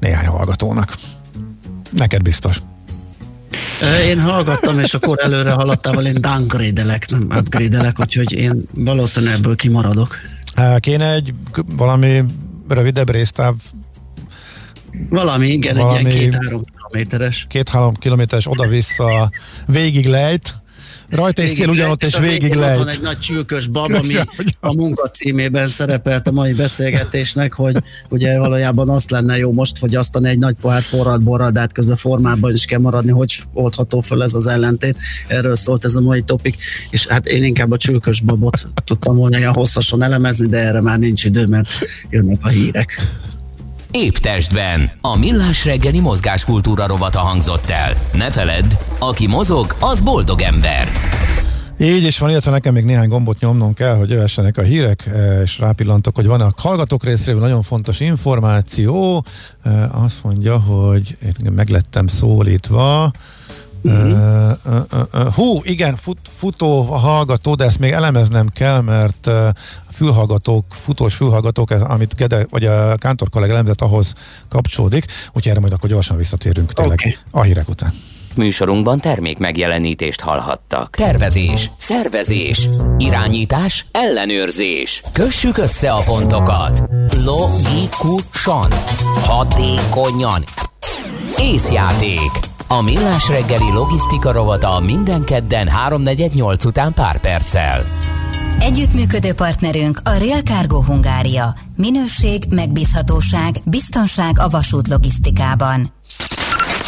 néhány hallgatónak. Neked biztos. Én hallgattam, és akkor előre haladtával én downgrade-elek, nem upgrade-elek, úgyhogy én valószínűleg ebből kimaradok. Kéne egy valami rövidebb résztáv valami, igen, valami egy ilyen két-három kilométeres. Két-három kilométeres oda-vissza végig lejt, Rajta is cél ugyanott, és végig lehet. Van egy nagy csülkös bab, ami a munka címében szerepelt a mai beszélgetésnek, hogy ugye valójában azt lenne jó most fogyasztani egy nagy pohár forrad borral, de hát közben formában is kell maradni, hogy oldható föl ez az ellentét. Erről szólt ez a mai topik, és hát én inkább a csülkös babot tudtam volna ilyen hosszasan elemezni, de erre már nincs idő, mert jönnek a hírek. Épp testben. A millás reggeli mozgáskultúra rovata hangzott el. Ne feledd, aki mozog, az boldog ember. Így is van, illetve nekem még néhány gombot nyomnom kell, hogy jöhessenek a hírek, eh, és rápillantok, hogy van a hallgatók részéről nagyon fontos információ. Eh, azt mondja, hogy meglettem szólítva, Uh-huh. Uh, uh, uh, hú, igen, fut, futó hallgató, de ezt még elemeznem kell, mert uh, a fülhallgatók, futós fülhallgatók, ez, amit Gede, vagy a Kántor kollega elemzett, ahhoz kapcsolódik, úgyhogy erre majd akkor gyorsan visszatérünk tényleg okay. a hírek után. Műsorunkban termék megjelenítést hallhattak. Tervezés, szervezés, irányítás, ellenőrzés. Kössük össze a pontokat. Logikusan, hatékonyan. Észjáték. A Millás reggeli logisztika rovata minden kedden 3.48 után pár perccel. Együttműködő partnerünk a Real Cargo Hungária. Minőség, megbízhatóság, biztonság a vasút logisztikában.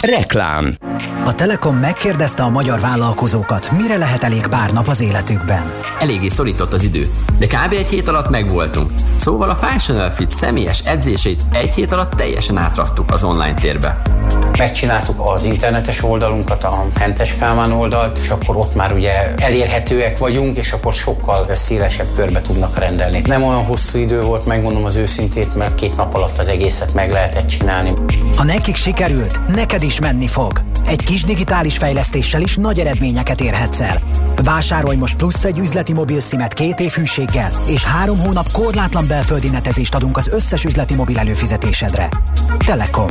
Reklám A Telekom megkérdezte a magyar vállalkozókat, mire lehet elég pár nap az életükben. Eléggé szorított az idő, de kb. egy hét alatt megvoltunk. Szóval a Functional Fit személyes edzését egy hét alatt teljesen átraktuk az online térbe. Megcsináltuk az internetes oldalunkat, a Hentes Kálmán oldalt, és akkor ott már ugye elérhetőek vagyunk, és akkor sokkal szélesebb körbe tudnak rendelni. Nem olyan hosszú idő volt, megmondom az őszintét, mert két nap alatt az egészet meg lehetett csinálni. Ha nekik sikerült, neked is menni fog. Egy kis digitális fejlesztéssel is nagy eredményeket érhetsz el. Vásárolj most plusz egy üzleti mobil szimet két év hűséggel, és három hónap korlátlan belföldi netezést adunk az összes üzleti mobil előfizetésedre. Telekom.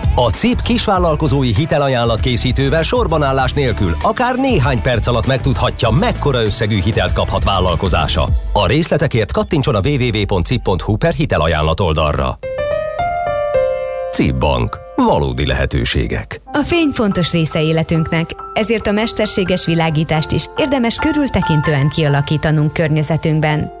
A CIP kisvállalkozói hitelajánlat készítővel sorbanállás nélkül akár néhány perc alatt megtudhatja, mekkora összegű hitelt kaphat vállalkozása. A részletekért kattintson a www.cip.hu per hitelajánlat oldalra. CIP Bank. Valódi lehetőségek. A fény fontos része életünknek, ezért a mesterséges világítást is érdemes körültekintően kialakítanunk környezetünkben.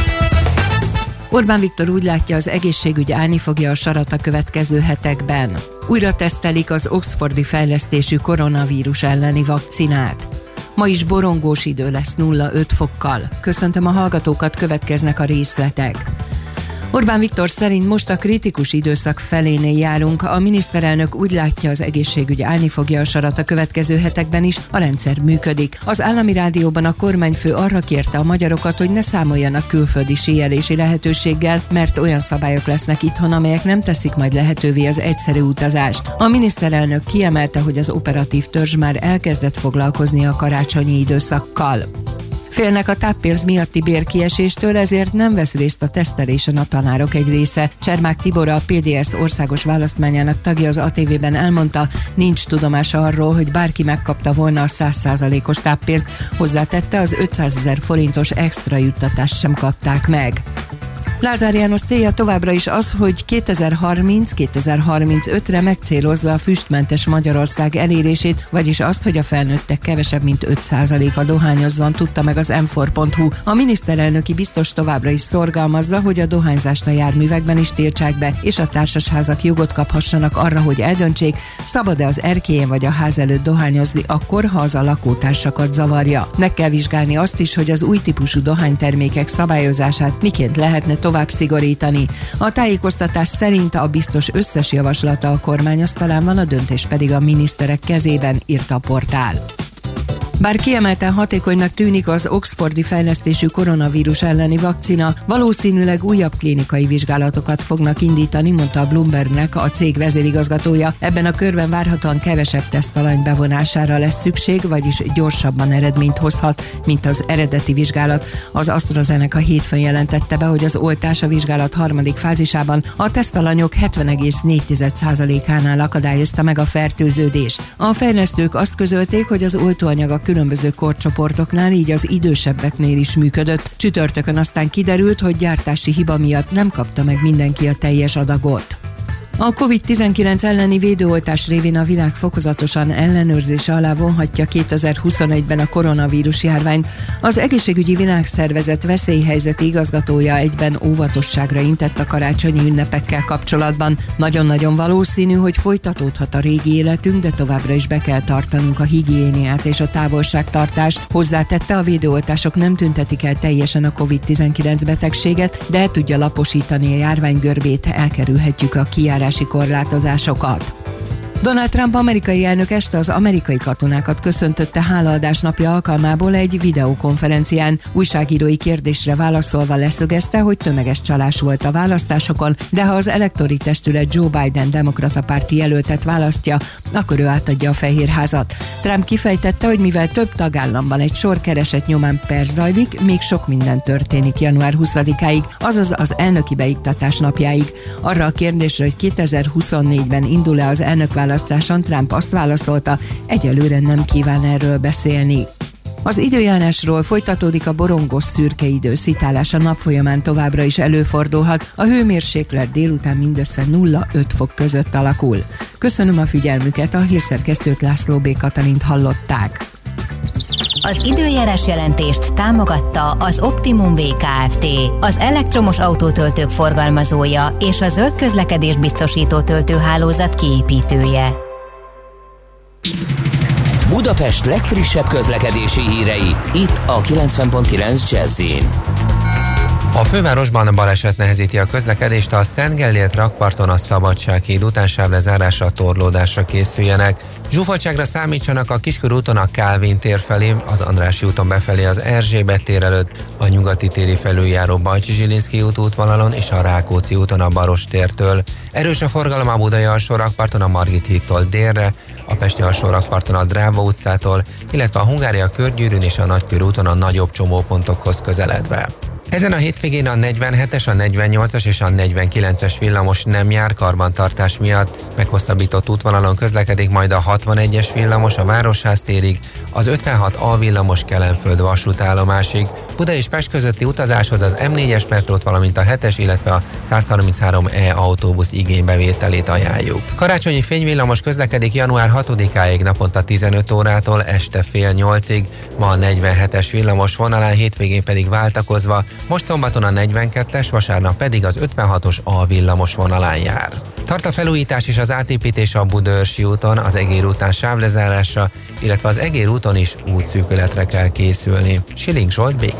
Orbán Viktor úgy látja, az egészségügy állni fogja a sarat a következő hetekben. Újra tesztelik az Oxfordi fejlesztésű koronavírus elleni vakcinát. Ma is borongós idő lesz 0-5 fokkal. Köszöntöm a hallgatókat, következnek a részletek. Orbán Viktor szerint most a kritikus időszak felénél járunk. A miniszterelnök úgy látja, az egészségügy állni fogja a sarat a következő hetekben is, a rendszer működik. Az állami rádióban a kormányfő arra kérte a magyarokat, hogy ne számoljanak külföldi síelési lehetőséggel, mert olyan szabályok lesznek itthon, amelyek nem teszik majd lehetővé az egyszerű utazást. A miniszterelnök kiemelte, hogy az operatív törzs már elkezdett foglalkozni a karácsonyi időszakkal. Félnek a táppénz miatti bérkieséstől, ezért nem vesz részt a tesztelésen a tanárok egy része. Csermák Tibor, a PDS országos választmányának tagja az ATV-ben elmondta, nincs tudomása arról, hogy bárki megkapta volna a 100%-os táppénzt, hozzátette az 500 ezer forintos extra juttatást sem kapták meg. Lázár János célja továbbra is az, hogy 2030-2035-re megcélozza a füstmentes Magyarország elérését, vagyis azt, hogy a felnőttek kevesebb mint 5%-a dohányozzon, tudta meg az m A miniszterelnöki biztos továbbra is szorgalmazza, hogy a dohányzást a járművekben is tiltsák be, és a társasházak jogot kaphassanak arra, hogy eldöntsék, szabad-e az erkélyen vagy a ház előtt dohányozni akkor, ha az a lakótársakat zavarja. Meg kell vizsgálni azt is, hogy az új típusú dohánytermékek szabályozását miként lehetne tovább szigorítani. A tájékoztatás szerint a biztos összes javaslata a kormányasztalán van, a döntés pedig a miniszterek kezében, írta a portál. Bár kiemelten hatékonynak tűnik az Oxfordi fejlesztésű koronavírus elleni vakcina, valószínűleg újabb klinikai vizsgálatokat fognak indítani, mondta a Bloombergnek a cég vezérigazgatója. Ebben a körben várhatóan kevesebb tesztalany bevonására lesz szükség, vagyis gyorsabban eredményt hozhat, mint az eredeti vizsgálat. Az AstraZeneca hétfőn jelentette be, hogy az oltás a vizsgálat harmadik fázisában a tesztalanyok 70,4%-ánál akadályozta meg a fertőződést. A fejlesztők azt közölték, hogy az oltóanyag a különböző korcsoportoknál, így az idősebbeknél is működött. Csütörtökön aztán kiderült, hogy gyártási hiba miatt nem kapta meg mindenki a teljes adagot. A COVID-19 elleni védőoltás révén a világ fokozatosan ellenőrzése alá vonhatja 2021-ben a koronavírus járványt. Az egészségügyi világszervezet veszélyhelyzeti igazgatója egyben óvatosságra intett a karácsonyi ünnepekkel kapcsolatban. Nagyon-nagyon valószínű, hogy folytatódhat a régi életünk, de továbbra is be kell tartanunk a higiéniát és a távolságtartást. Hozzátette, a védőoltások nem tüntetik el teljesen a COVID-19 betegséget, de tudja laposítani a járvány görbét, elkerülhetjük a kijárás mobilitási korlátozásokat. Donald Trump amerikai elnök este az amerikai katonákat köszöntötte hálaadás napja alkalmából egy videokonferencián. Újságírói kérdésre válaszolva leszögezte, hogy tömeges csalás volt a választásokon, de ha az elektori testület Joe Biden demokrata párti jelöltet választja, akkor ő átadja a fehérházat. Trump kifejtette, hogy mivel több tagállamban egy sor kereset nyomán per zajlik, még sok minden történik január 20-áig, azaz az elnöki beiktatás napjáig. Arra a kérdésre, hogy 2024-ben indul-e az elnökválasztás, választáson Trump azt válaszolta, egyelőre nem kíván erről beszélni. Az időjárásról folytatódik a borongos szürke idő, szitálás a nap folyamán továbbra is előfordulhat, a hőmérséklet délután mindössze 0-5 fok között alakul. Köszönöm a figyelmüket, a hírszerkesztőt László B. Katalint hallották. Az időjárás jelentést támogatta az Optimum VKFT, az elektromos autótöltők forgalmazója és a zöld közlekedés biztosító töltőhálózat kiépítője. Budapest legfrissebb közlekedési hírei, itt a 90.9 jazz a fővárosban baleset nehezíti a közlekedést, a Szent Gellért rakparton a Szabadsághíd után sávlezárásra torlódásra készüljenek. Zsúfoltságra számítsanak a úton a Kálvin tér felé, az Andrási úton befelé az Erzsébet tér előtt, a nyugati téri felüljáró Bajcsi Zsilinszki út útvonalon és a Rákóczi úton a Baros tértől. Erős a forgalom a Budai alsó rakparton a Margit hídtól délre, a Pesti alsó rakparton a Dráva utcától, illetve a Hungária körgyűrűn és a Nagykörúton a nagyobb csomópontokhoz közeledve. Ezen a hétvégén a 47-es, a 48-as és a 49-es villamos nem jár karbantartás miatt. Meghosszabbított útvonalon közlekedik majd a 61-es villamos a Városház térig, az 56A villamos Kelenföld vasútállomásig. Buda és Pest közötti utazáshoz az M4-es metrót, valamint a 7-es, illetve a 133E autóbusz igénybevételét ajánljuk. Karácsonyi fényvillamos közlekedik január 6-áig naponta 15 órától este fél 8-ig, ma a 47-es villamos vonalán hétvégén pedig váltakozva most szombaton a 42-es, vasárnap pedig az 56-os A villamos vonalán jár. Tart a felújítás és az átépítés a Budörsi úton, az Egér után sávlezárásra, illetve az Egér úton is útszűkületre kell készülni. Siling Zsolt,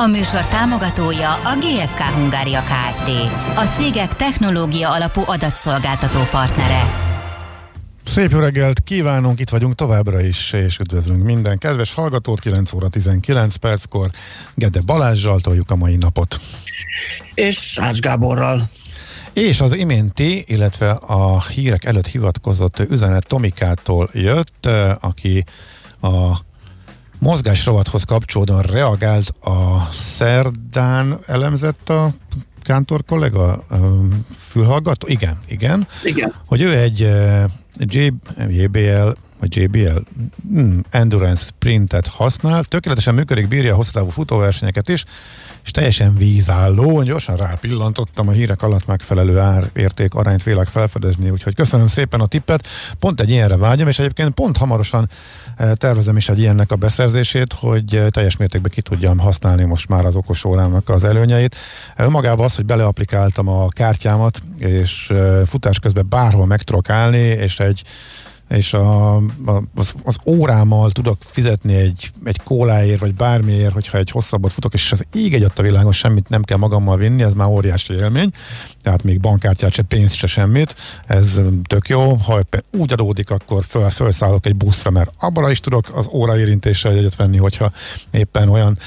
A műsor támogatója a GFK Hungária Kft. A cégek technológia alapú adatszolgáltató partnere. Szép jó reggelt kívánunk, itt vagyunk továbbra is, és üdvözlünk minden kedves hallgatót, 9 óra 19 perckor. Gede Balázsjal toljuk a mai napot. És Ács Gáborral. És az iménti, illetve a hírek előtt hivatkozott üzenet Tomikától jött, aki a mozgásrovathoz kapcsolódóan reagált a szerdán elemzett a Kántor kollega fülhallgató? Igen, igen. Igen. Hogy ő egy JBL vagy JBL hmm, Endurance Sprintet használ, tökéletesen működik, bírja a hosszú távú futóversenyeket is, és teljesen vízálló, gyorsan rápillantottam a hírek alatt megfelelő árérték arányt vélek felfedezni, úgyhogy köszönöm szépen a tippet, pont egy ilyenre vágyom, és egyébként pont hamarosan eh, tervezem is egy ilyennek a beszerzését, hogy eh, teljes mértékben ki tudjam használni most már az okos órámnak az előnyeit. Eh, Önmagában az, hogy beleaplikáltam a kártyámat, és futás közben bárhol meg tudok állni, és egy és a, a, az, az órámmal tudok fizetni egy, egy kóláért, vagy bármiért, hogyha egy hosszabbat futok, és az ég egy a világon semmit nem kell magammal vinni, ez már óriási élmény, tehát még bankkártyát se, pénzt se semmit, ez tök jó, ha úgy adódik, akkor föl, felszállok egy buszra, mert abban is tudok az óraérintéssel egyet venni, hogyha éppen olyan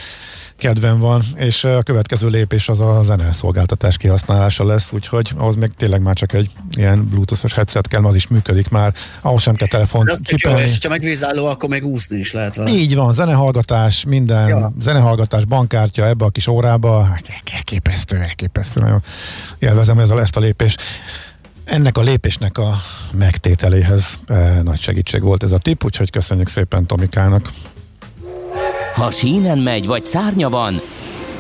kedvem van, és a következő lépés az a zeneszolgáltatás kihasználása lesz, úgyhogy ahhoz még tényleg már csak egy ilyen bluetoothos headset kell, az is működik már, ahhoz sem kell telefont Jó, cipelni. és ha meg vízálló, akkor még úszni is lehet vele. Így van, zenehallgatás, minden, ja. zenehallgatás, bankkártya ebbe a kis órába, elképesztő, elképesztő, nagyon élvezem ezzel ezt a lépést. Ennek a lépésnek a megtételéhez eh, nagy segítség volt ez a tip, úgyhogy köszönjük szépen Tomikának. Ha sínen megy, vagy szárnya van,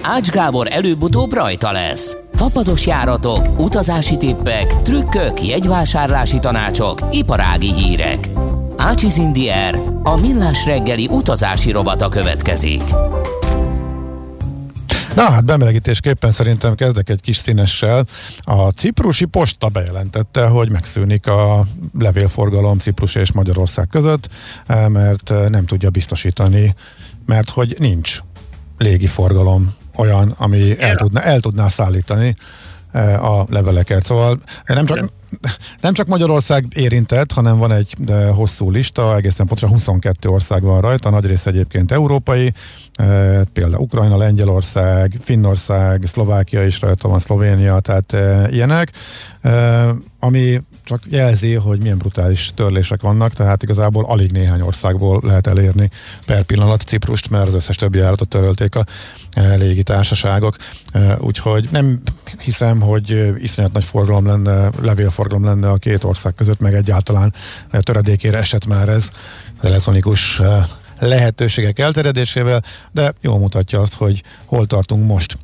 Ács Gábor előbb-utóbb rajta lesz. Fapados járatok, utazási tippek, trükkök, jegyvásárlási tanácsok, iparági hírek. Ácsiz Indier, a millás reggeli utazási robata következik. Na hát bemelegítésképpen szerintem kezdek egy kis színessel. A ciprusi posta bejelentette, hogy megszűnik a levélforgalom Ciprus és Magyarország között, eh, mert eh, nem tudja biztosítani, mert hogy nincs légiforgalom olyan, ami el, tudná, el tudná szállítani eh, a leveleket. Szóval nem csak, nem csak Magyarország érintett, hanem van egy hosszú lista, egészen pontosan 22 ország van rajta, nagy rész egyébként európai, e, például Ukrajna, Lengyelország, Finnország, Szlovákia is rajta van, Szlovénia, tehát ilyenek, ami csak jelzi, hogy milyen brutális törlések vannak, tehát igazából alig néhány országból lehet elérni per pillanat Ciprust, mert az összes többi járatot törölték a e, légitársaságok, e, úgyhogy nem hiszem, hogy iszonyat nagy forgalom lenne, levélforgalom forgalom lenne a két ország között, meg egyáltalán töredékére esett már ez az elektronikus eh, lehetőségek elterjedésével, de jól mutatja azt, hogy hol tartunk most.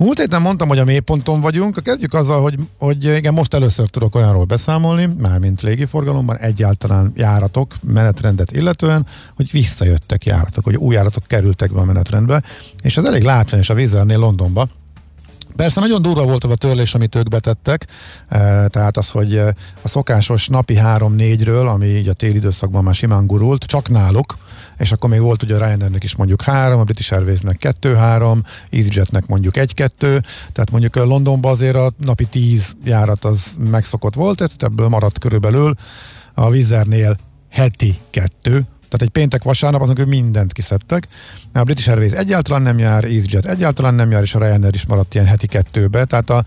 Múlt héten mondtam, hogy a mélyponton vagyunk. Kezdjük azzal, hogy, hogy igen, most először tudok olyanról beszámolni, mármint légiforgalomban, egyáltalán járatok, menetrendet illetően, hogy visszajöttek járatok, hogy új járatok kerültek be a menetrendbe, és ez elég látványos a Vizernél Londonba. Persze nagyon durva volt a törlés, amit ők betettek, e, tehát az, hogy e, a szokásos napi 3-4-ről, ami így a téli időszakban már simán gurult, csak náluk, és akkor még volt ugye Ryanairnek is mondjuk 3, a British Airwaysnek 2-3, EasyJetnek mondjuk 1-2, tehát mondjuk Londonban azért a napi 10 járat az megszokott volt, tehát ebből maradt körülbelül a Vizernél heti 2, tehát egy péntek vasárnap azon mindent kiszedtek. A British Airways egyáltalán nem jár, EasyJet egyáltalán nem jár, és a Ryanair is maradt ilyen heti kettőbe. Tehát a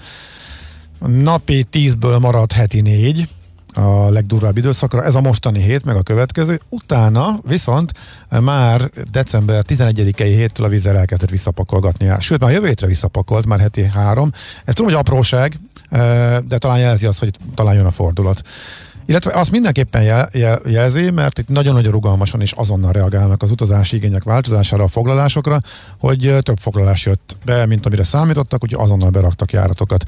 napi tízből maradt heti négy, a legdurvább időszakra, ez a mostani hét, meg a következő. Utána viszont már december 11-i héttől a vízzel elkezdett visszapakolgatni. Sőt, már jövő hétre visszapakolt, már heti három. Ez tudom, hogy apróság, eh, de talán jelzi azt, hogy talán jön a fordulat. Illetve azt mindenképpen jel, jel, jelzi, mert itt nagyon-nagyon rugalmasan és azonnal reagálnak az utazási igények változására, a foglalásokra, hogy több foglalás jött be, mint amire számítottak, úgyhogy azonnal beraktak járatokat.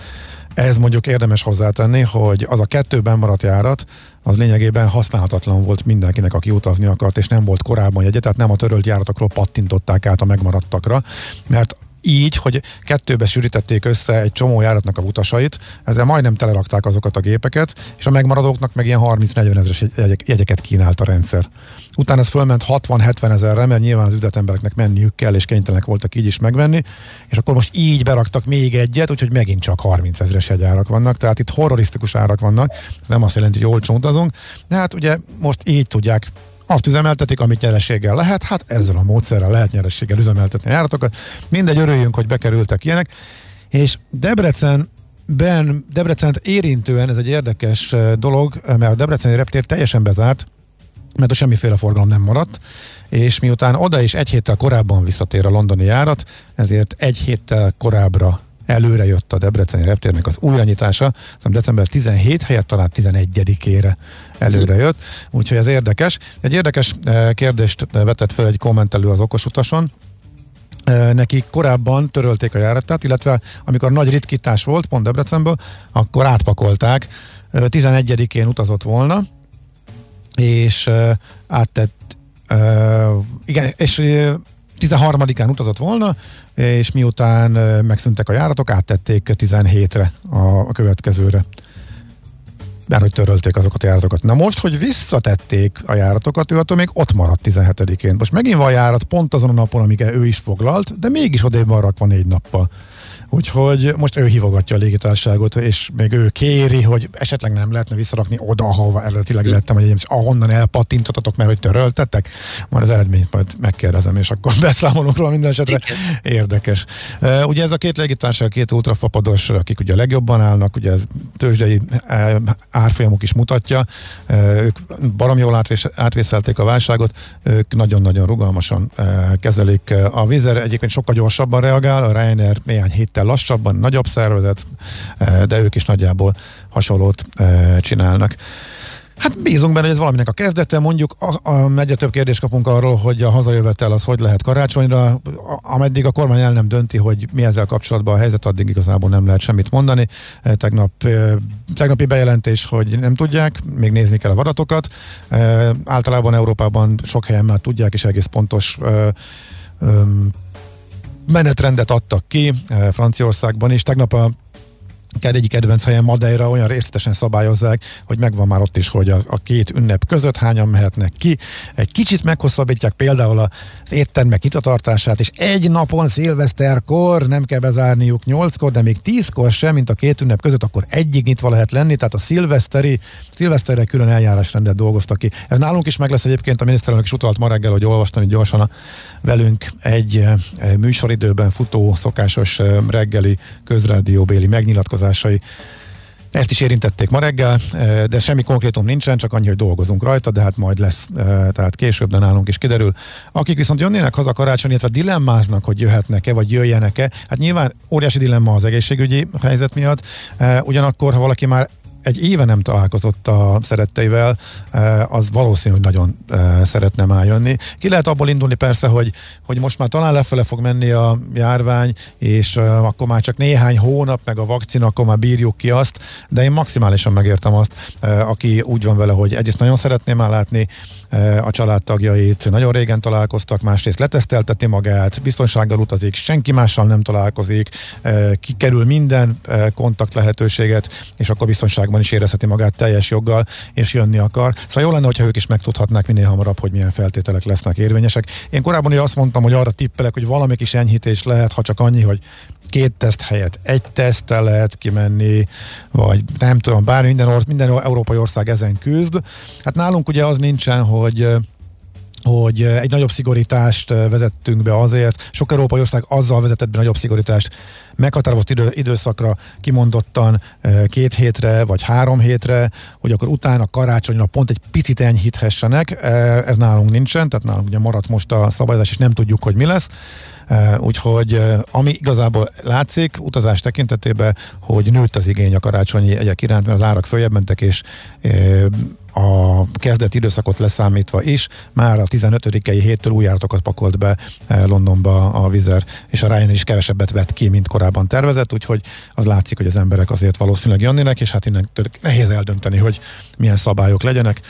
Ez mondjuk érdemes hozzátenni, hogy az a kettőben maradt járat, az lényegében használhatatlan volt mindenkinek, aki utazni akart, és nem volt korábban jegye, tehát nem a törölt járatokról pattintották át a megmaradtakra, mert így, hogy kettőbe sűrítették össze egy csomó járatnak a utasait, ezzel majdnem telerakták azokat a gépeket, és a megmaradóknak meg ilyen 30-40 ezeres jegyeket kínált a rendszer. Utána ez fölment 60-70 ezerre, mert nyilván az üzletembereknek menniük kell, és kénytelenek voltak így is megvenni, és akkor most így beraktak még egyet, úgyhogy megint csak 30 ezeres jegyárak vannak, tehát itt horrorisztikus árak vannak, ez nem azt jelenti, hogy olcsón utazunk, de hát ugye most így tudják azt üzemeltetik, amit nyerességgel lehet, hát ezzel a módszerrel lehet nyerességgel üzemeltetni a járatokat. Mindegy, örüljünk, hogy bekerültek ilyenek. És Debrecen Ben, Debrecent érintően ez egy érdekes dolog, mert a Debreceni reptér teljesen bezárt, mert a semmiféle forgalom nem maradt, és miután oda is egy héttel korábban visszatér a londoni járat, ezért egy héttel korábbra előre jött a Debreceni reptérnek az újranyitása, szóval december 17 helyett talán 11-ére előre jött, úgyhogy ez érdekes. Egy érdekes eh, kérdést vetett fel egy kommentelő az okos utason, eh, neki korábban törölték a járatát, illetve amikor nagy ritkítás volt, pont Debrecenből, akkor átpakolták, 11-én eh, utazott volna, és áttett, igen, és 13-án utazott volna, és miután megszűntek a járatok, áttették 17-re a, a következőre. Mert hogy törölték azokat a járatokat. Na most, hogy visszatették a járatokat, ő attól még ott maradt 17-én. Most megint van járat pont azon a napon, amiket ő is foglalt, de mégis odébb van rakva négy nappal. Úgyhogy most ő hívogatja a légitárságot, és még ő kéri, hogy esetleg nem lehetne visszarakni oda, ahova eredetileg lettem, hogy és ahonnan elpattintottatok, mert hogy töröltetek. Majd az eredményt majd megkérdezem, és akkor beszámolunk róla minden esetre. Érdekes. Uh, ugye ez a két légitársaság, két ultrafapados, akik ugye a legjobban állnak, ugye ez tőzsdei árfolyamuk is mutatja. Uh, ők barom jól átvés, átvészelték a válságot, ők nagyon-nagyon rugalmasan kezelik. A Vizer egyébként sokkal gyorsabban reagál, a Ryanair néhány héttel lassabban, nagyobb szervezet, eh, de ők is nagyjából hasonlót eh, csinálnak. Hát bízunk benne, hogy ez valaminek a kezdete, mondjuk a, a, egyre több kérdést kapunk arról, hogy a hazajövetel az hogy lehet karácsonyra, ameddig a kormány el nem dönti, hogy mi ezzel kapcsolatban a helyzet, addig igazából nem lehet semmit mondani. Eh, tegnap, tegnapi bejelentés, hogy nem tudják, még nézni kell a vadatokat. Általában Európában sok helyen már tudják, és egész pontos menetrendet adtak ki eh, Franciaországban is. Tegnap a egyik kedvenc helyen Madeira olyan részletesen szabályozzák, hogy megvan már ott is, hogy a, a két ünnep között hányan mehetnek ki. Egy kicsit meghosszabbítják például az éttermek nyitatartását, és egy napon szilveszterkor nem kell bezárniuk nyolckor, de még tízkor sem, mint a két ünnep között, akkor egyig nyitva lehet lenni, tehát a szilveszteri, szilveszterre külön eljárásrendet dolgoztak ki. Ez nálunk is meg lesz egyébként, a miniszterelnök is utalt ma reggel, hogy olvastam, hogy gyorsan a velünk egy e, műsoridőben futó szokásos e, reggeli közrádióbéli megnyilatkozásai ezt is érintették ma reggel, de semmi konkrétum nincsen, csak annyi, hogy dolgozunk rajta, de hát majd lesz, tehát később, de nálunk is kiderül. Akik viszont jönnének haza karácsony, illetve dilemmáznak, hogy jöhetnek-e, vagy jöjjenek-e, hát nyilván óriási dilemma az egészségügyi helyzet miatt, ugyanakkor, ha valaki már egy éve nem találkozott a szeretteivel, eh, az valószínű, hogy nagyon eh, szeretne már jönni. Ki lehet abból indulni persze, hogy, hogy most már talán lefele fog menni a járvány, és eh, akkor már csak néhány hónap, meg a vakcina, akkor már bírjuk ki azt, de én maximálisan megértem azt, aki úgy van vele, hogy egyrészt nagyon szeretném már látni a családtagjait, nagyon régen találkoztak, másrészt letesztelteti magát, biztonsággal utazik, senki mással nem találkozik, kikerül minden kontakt lehetőséget, és akkor biztonságban is érezheti magát teljes joggal, és jönni akar. Szóval jó lenne, hogyha ők is megtudhatnák minél hamarabb, hogy milyen feltételek lesznek érvényesek. Én korábban is azt mondtam, hogy arra tippelek, hogy valami kis enyhítés lehet, ha csak annyi, hogy két teszt helyett egy teszttel lehet kimenni, vagy nem tudom, bármi, minden, orsz, minden európai ország ezen küzd. Hát nálunk ugye az nincsen, hogy hogy egy nagyobb szigorítást vezettünk be azért, sok európai ország azzal vezetett be nagyobb szigorítást meghatározott idő, időszakra kimondottan két hétre vagy három hétre, hogy akkor utána karácsonyra pont egy picit enyhíthessenek. Ez nálunk nincsen, tehát nálunk ugye maradt most a szabályozás, és nem tudjuk, hogy mi lesz. Úgyhogy ami igazából látszik utazás tekintetében, hogy nőtt az igény a karácsonyi egyek iránt, mert az árak följebb mentek, és a kezdeti időszakot leszámítva is, már a 15-i héttől új járatokat pakolt be Londonba a Vizer, és a Ryan is kevesebbet vett ki, mint korábban tervezett, úgyhogy az látszik, hogy az emberek azért valószínűleg jönnének, és hát innen nehéz eldönteni, hogy milyen szabályok legyenek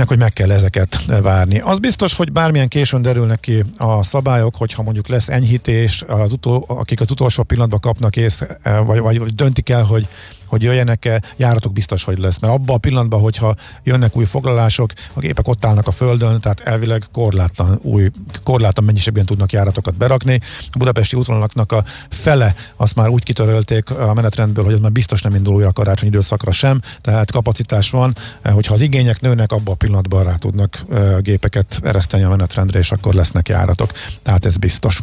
meg hogy meg kell ezeket várni. Az biztos, hogy bármilyen későn derülnek ki a szabályok, hogyha mondjuk lesz enyhítés, az utol, akik az utolsó pillanatban kapnak ész, vagy, vagy döntik el, hogy hogy jöjjenek-e, járatok biztos, hogy lesz. Mert abban a pillanatban, hogyha jönnek új foglalások, a gépek ott állnak a földön, tehát elvileg korlátlan, új, korlátlan mennyiségben tudnak járatokat berakni. A budapesti útvonalaknak a fele azt már úgy kitörölték a menetrendből, hogy ez már biztos nem indul újra a karácsony időszakra sem, tehát kapacitás van, hogyha az igények nőnek, abban a pillanatban rá tudnak gépeket ereszteni a menetrendre, és akkor lesznek járatok. Tehát ez biztos.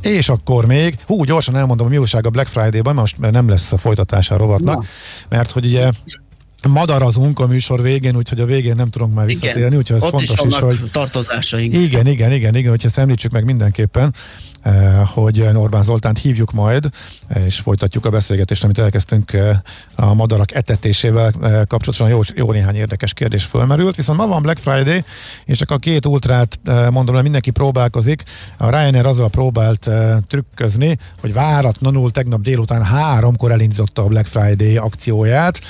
És akkor még, hú, gyorsan elmondom, a mi újság a Black Friday-ban, most nem lesz a folytatása a rovatnak, Na. mert hogy ugye madarazunk a műsor végén, úgyhogy a végén nem tudunk már visszatérni, úgyhogy ez Ott fontos is, is, hogy... tartozásaink. Igen, igen, igen, igen, hogy ezt említsük meg mindenképpen. Eh, hogy Orbán Zoltánt hívjuk majd, eh, és folytatjuk a beszélgetést, amit elkezdtünk eh, a madarak etetésével kapcsolatosan. Jó, jó néhány érdekes kérdés fölmerült, viszont ma van Black Friday, és csak a két ultrát mondom, hogy mindenki próbálkozik. A Ryanair azzal próbált trükközni, hogy váratlanul tegnap délután háromkor elindította a Black Friday akcióját,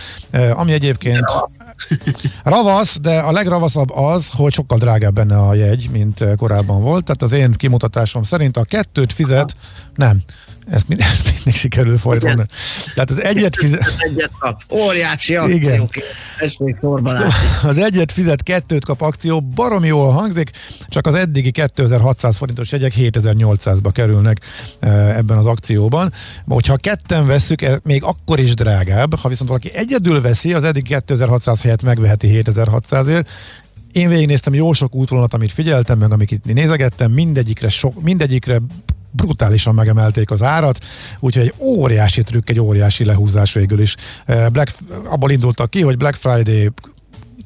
ami egyébként ravasz, de a legravaszabb az, hogy sokkal drágább benne a jegy, mint korábban volt. Tehát az én kimutatásom szerint a kettőt fizet, nem, ezt, mind, ezt mindig sikerül fordítani. Tehát az egyet fizet... Egyet kap. Óriási akció. Az egyet fizet, kettőt kap akció, baromi jól hangzik, csak az eddigi 2600 forintos jegyek 7800-ba kerülnek e, ebben az akcióban. Hogyha ketten veszük, ez még akkor is drágább, ha viszont valaki egyedül veszi, az eddig 2600 helyett megveheti 7600-ért, én végignéztem jó sok útvonalat, amit figyeltem, meg amiket nézegettem, mindegyikre, sok, mindegyikre brutálisan megemelték az árat, úgyhogy egy óriási trükk, egy óriási lehúzás végül is. Eh, Black, abból indultak ki, hogy Black Friday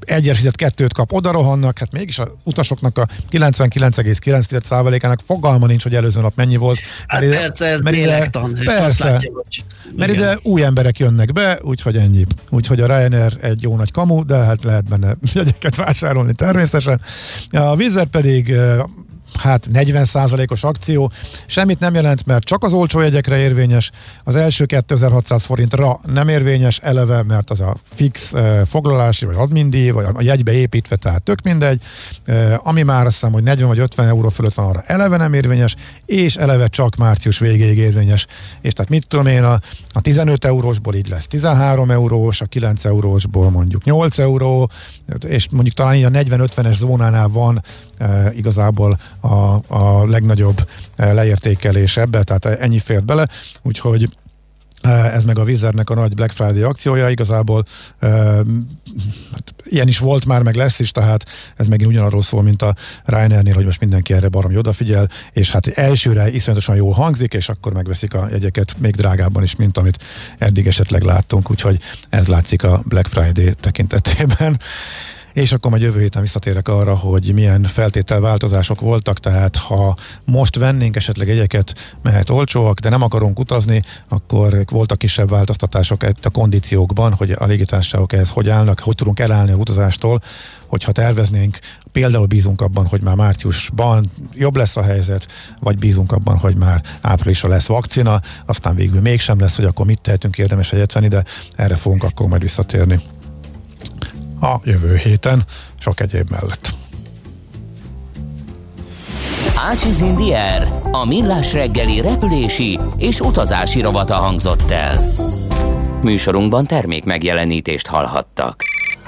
egyes fizet kettőt kap, oda rohannak, hát mégis a utasoknak a 99,9%-ának fogalma nincs, hogy előző nap mennyi volt. Hát mert persze, ez mert ide, persze, látja, hogy... Mert ide új emberek jönnek be, úgyhogy ennyi. Úgyhogy a Ryanair egy jó nagy kamu, de hát lehet benne jegyeket vásárolni természetesen. A Vizer pedig hát 40%-os akció. Semmit nem jelent, mert csak az olcsó jegyekre érvényes, az első 2600 forintra nem érvényes eleve, mert az a fix eh, foglalási, vagy admindi, vagy a jegybe építve, tehát tök mindegy. Eh, ami már azt hiszem, hogy 40 vagy 50 euró fölött van, arra eleve nem érvényes, és eleve csak március végéig érvényes. És tehát mit tudom én, a, a 15 eurósból így lesz 13 eurós, a 9 eurósból mondjuk 8 euró, és mondjuk talán így a 40-50-es zónánál van e, igazából a, a legnagyobb e, leértékelés ebbe, tehát ennyi fért bele, úgyhogy ez meg a Wizardnek a nagy Black Friday akciója, igazából e, hát ilyen is volt már, meg lesz is, tehát ez megint ugyanarról szól, mint a Ryanairnél, hogy most mindenki erre baromi odafigyel, és hát elsőre iszonyatosan jó hangzik, és akkor megveszik a jegyeket még drágábban is, mint amit eddig esetleg láttunk, úgyhogy ez látszik a Black Friday tekintetében. És akkor majd jövő héten visszatérek arra, hogy milyen feltételváltozások voltak, tehát ha most vennénk esetleg egyeket, mehet olcsóak, de nem akarunk utazni, akkor voltak kisebb változtatások a kondíciókban, hogy a légitársaságok ehhez hogy állnak, hogy tudunk elállni a utazástól, hogyha terveznénk, például bízunk abban, hogy már márciusban jobb lesz a helyzet, vagy bízunk abban, hogy már áprilisra lesz vakcina, aztán végül mégsem lesz, hogy akkor mit tehetünk, érdemes egyet venni, de erre fogunk akkor majd visszatérni a jövő héten, sok egyéb mellett. Ácsiz Indier, a millás reggeli repülési és utazási rovata hangzott el. Műsorunkban termék megjelenítést hallhattak.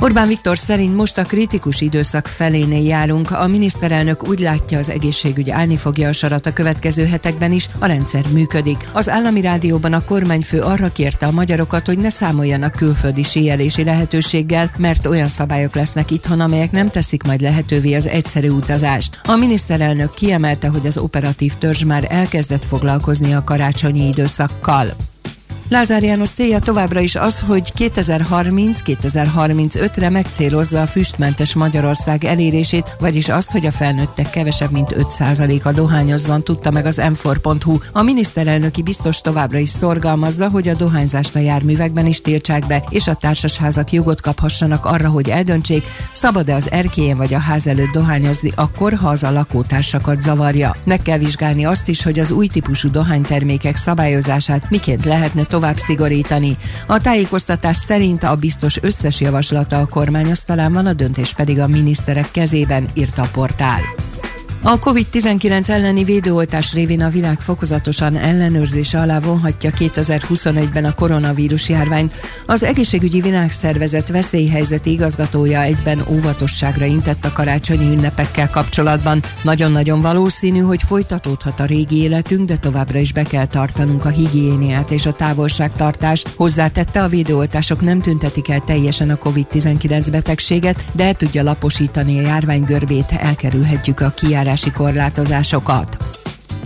Orbán Viktor szerint most a kritikus időszak felénél járunk. A miniszterelnök úgy látja, az egészségügy állni fogja a sarat a következő hetekben is, a rendszer működik. Az állami rádióban a kormányfő arra kérte a magyarokat, hogy ne számoljanak külföldi síelési lehetőséggel, mert olyan szabályok lesznek itthon, amelyek nem teszik majd lehetővé az egyszerű utazást. A miniszterelnök kiemelte, hogy az operatív törzs már elkezdett foglalkozni a karácsonyi időszakkal. Lázár János célja továbbra is az, hogy 2030-2035-re megcélozza a füstmentes Magyarország elérését, vagyis azt, hogy a felnőttek kevesebb mint 5%-a dohányozzon, tudta meg az m A miniszterelnöki biztos továbbra is szorgalmazza, hogy a dohányzást a járművekben is tiltsák be, és a társasházak jogot kaphassanak arra, hogy eldöntsék, szabad-e az erkélyen vagy a ház előtt dohányozni akkor, ha az a lakótársakat zavarja. Meg kell vizsgálni azt is, hogy az új típusú dohánytermékek szabályozását miként lehetne tovább szigorítani. A tájékoztatás szerint a biztos összes javaslata a kormányasztalán van, a döntés pedig a miniszterek kezében, írta a portál. A COVID-19 elleni védőoltás révén a világ fokozatosan ellenőrzése alá vonhatja 2021-ben a koronavírus járványt. Az egészségügyi világszervezet veszélyhelyzeti igazgatója egyben óvatosságra intett a karácsonyi ünnepekkel kapcsolatban. Nagyon-nagyon valószínű, hogy folytatódhat a régi életünk, de továbbra is be kell tartanunk a higiéniát és a távolságtartást. Hozzátette, a védőoltások nem tüntetik el teljesen a COVID-19 betegséget, de el tudja laposítani a járvány görbét, elkerülhetjük a kijárás eljárási korlátozásokat.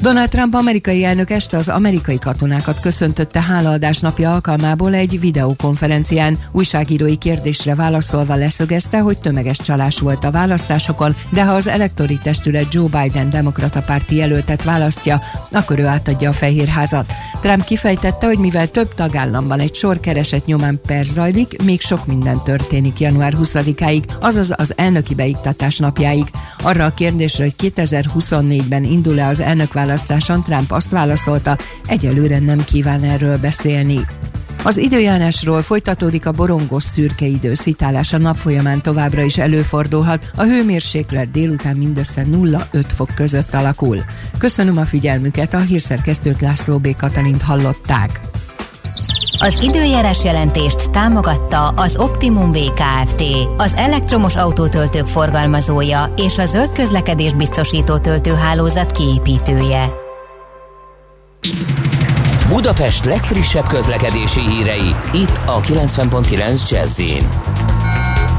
Donald Trump amerikai elnök este az amerikai katonákat köszöntötte hálaadás napja alkalmából egy videokonferencián. Újságírói kérdésre válaszolva leszögezte, hogy tömeges csalás volt a választásokon, de ha az elektori testület Joe Biden demokrata párti jelöltet választja, akkor ő átadja a fehérházat. Trump kifejtette, hogy mivel több tagállamban egy sor kereset nyomán per zajlik, még sok minden történik január 20-áig, azaz az elnöki beiktatás napjáig. Arra a kérdésre, hogy 2024-ben indul-e az elnökválasztás, választáson Trump azt válaszolta, egyelőre nem kíván erről beszélni. Az időjárásról folytatódik a borongos szürke idő, szitálás a nap folyamán továbbra is előfordulhat, a hőmérséklet délután mindössze 0-5 fok között alakul. Köszönöm a figyelmüket, a hírszerkesztőt László B. Katalint hallották. Az időjárás jelentést támogatta az Optimum VKFT, az elektromos autótöltők forgalmazója és a zöld közlekedés biztosító töltőhálózat kiépítője. Budapest legfrissebb közlekedési hírei, itt a 90.9 jazz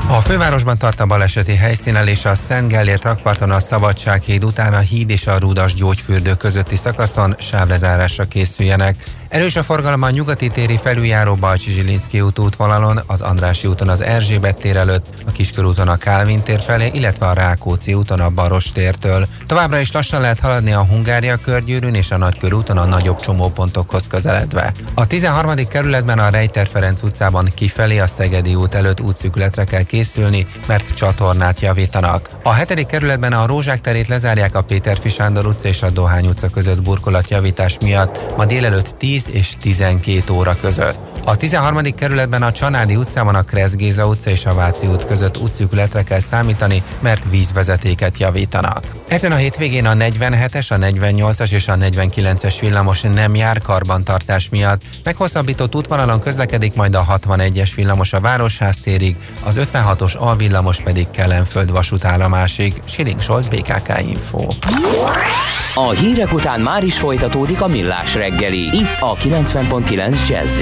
a fővárosban tart a baleseti helyszínen és a Szent Gellért rakparton a Szabadsághíd után a híd és a Rudas gyógyfürdő közötti szakaszon sávlezárásra készüljenek. Erős a forgalom a nyugati téri felüljáró Balcsi Zsilinszki út útvonalon, az Andrási úton az Erzsébet tér előtt, a Kiskörúton a Kálvin tér felé, illetve a Rákóczi úton a Baros tértől. Továbbra is lassan lehet haladni a Hungária körgyűrűn és a Nagykörúton a nagyobb csomópontokhoz közeledve. A 13. kerületben a Rejter Ferenc utcában kifelé a Szegedi út előtt útszükletre kell készülni, mert csatornát javítanak. A 7. kerületben a Rózsák terét lezárják a Péter Fisándor utca és a Dohány utca között burkolatjavítás miatt ma délelőtt 10 10 és 12 óra között. A 13. kerületben a Csanádi utcában a Kressz Géza utca és a Váci út között útszűkületre kell számítani, mert vízvezetéket javítanak. Ezen a hétvégén a 47-es, a 48-as és a 49-es villamos nem jár karbantartás miatt. Meghosszabbított útvonalon közlekedik majd a 61-es villamos a Városház térig, az 56-os alvillamos pedig Kellenföld vasútállomásig. Siling Solt, BKK Info. A hírek után már is folytatódik a millás reggeli. Itt a 90.9 jazz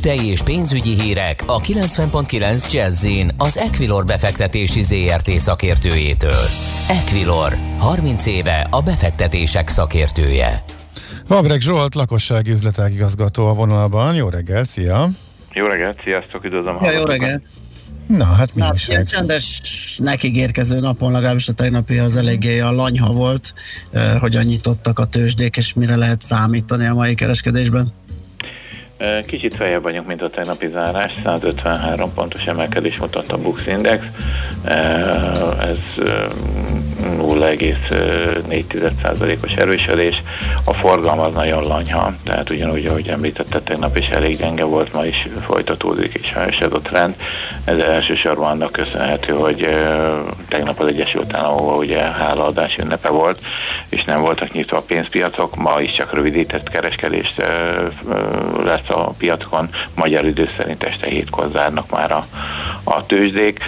Tőzsdei és pénzügyi hírek a 90.9 Jazzin az Equilor befektetési ZRT szakértőjétől. Equilor, 30 éve a befektetések szakértője. Vavreg Zsolt, lakossági üzletág igazgató a vonalban. Jó reggel, szia! Jó reggelt, sziasztok, üdvözlöm Ja, jó reggelt! Na, hát mi Na, is ilyen csendesnek ígérkező napon legalábbis a tegnapi az eléggé a lanyha volt, eh, hogyan nyitottak a tőzsdék, és mire lehet számítani a mai kereskedésben. Kicsit feljebb vagyunk, mint a tegnapi zárás, 153 pontos emelkedés mutatta a Bux Index, ez 0,4%-os erősödés. A forgalom az nagyon lanyha, tehát ugyanúgy, ahogy említette, tegnap is elég gyenge volt, ma is folytatódik és ez a trend. Ez elsősorban annak köszönhető, hogy tegnap az Egyesült Államokban ugye hálaadás ünnepe volt, és nem voltak nyitva a pénzpiacok, ma is csak rövidített kereskedést lesz a piacon, magyar idő szerint este hétkor zárnak már a, a tőzsdék.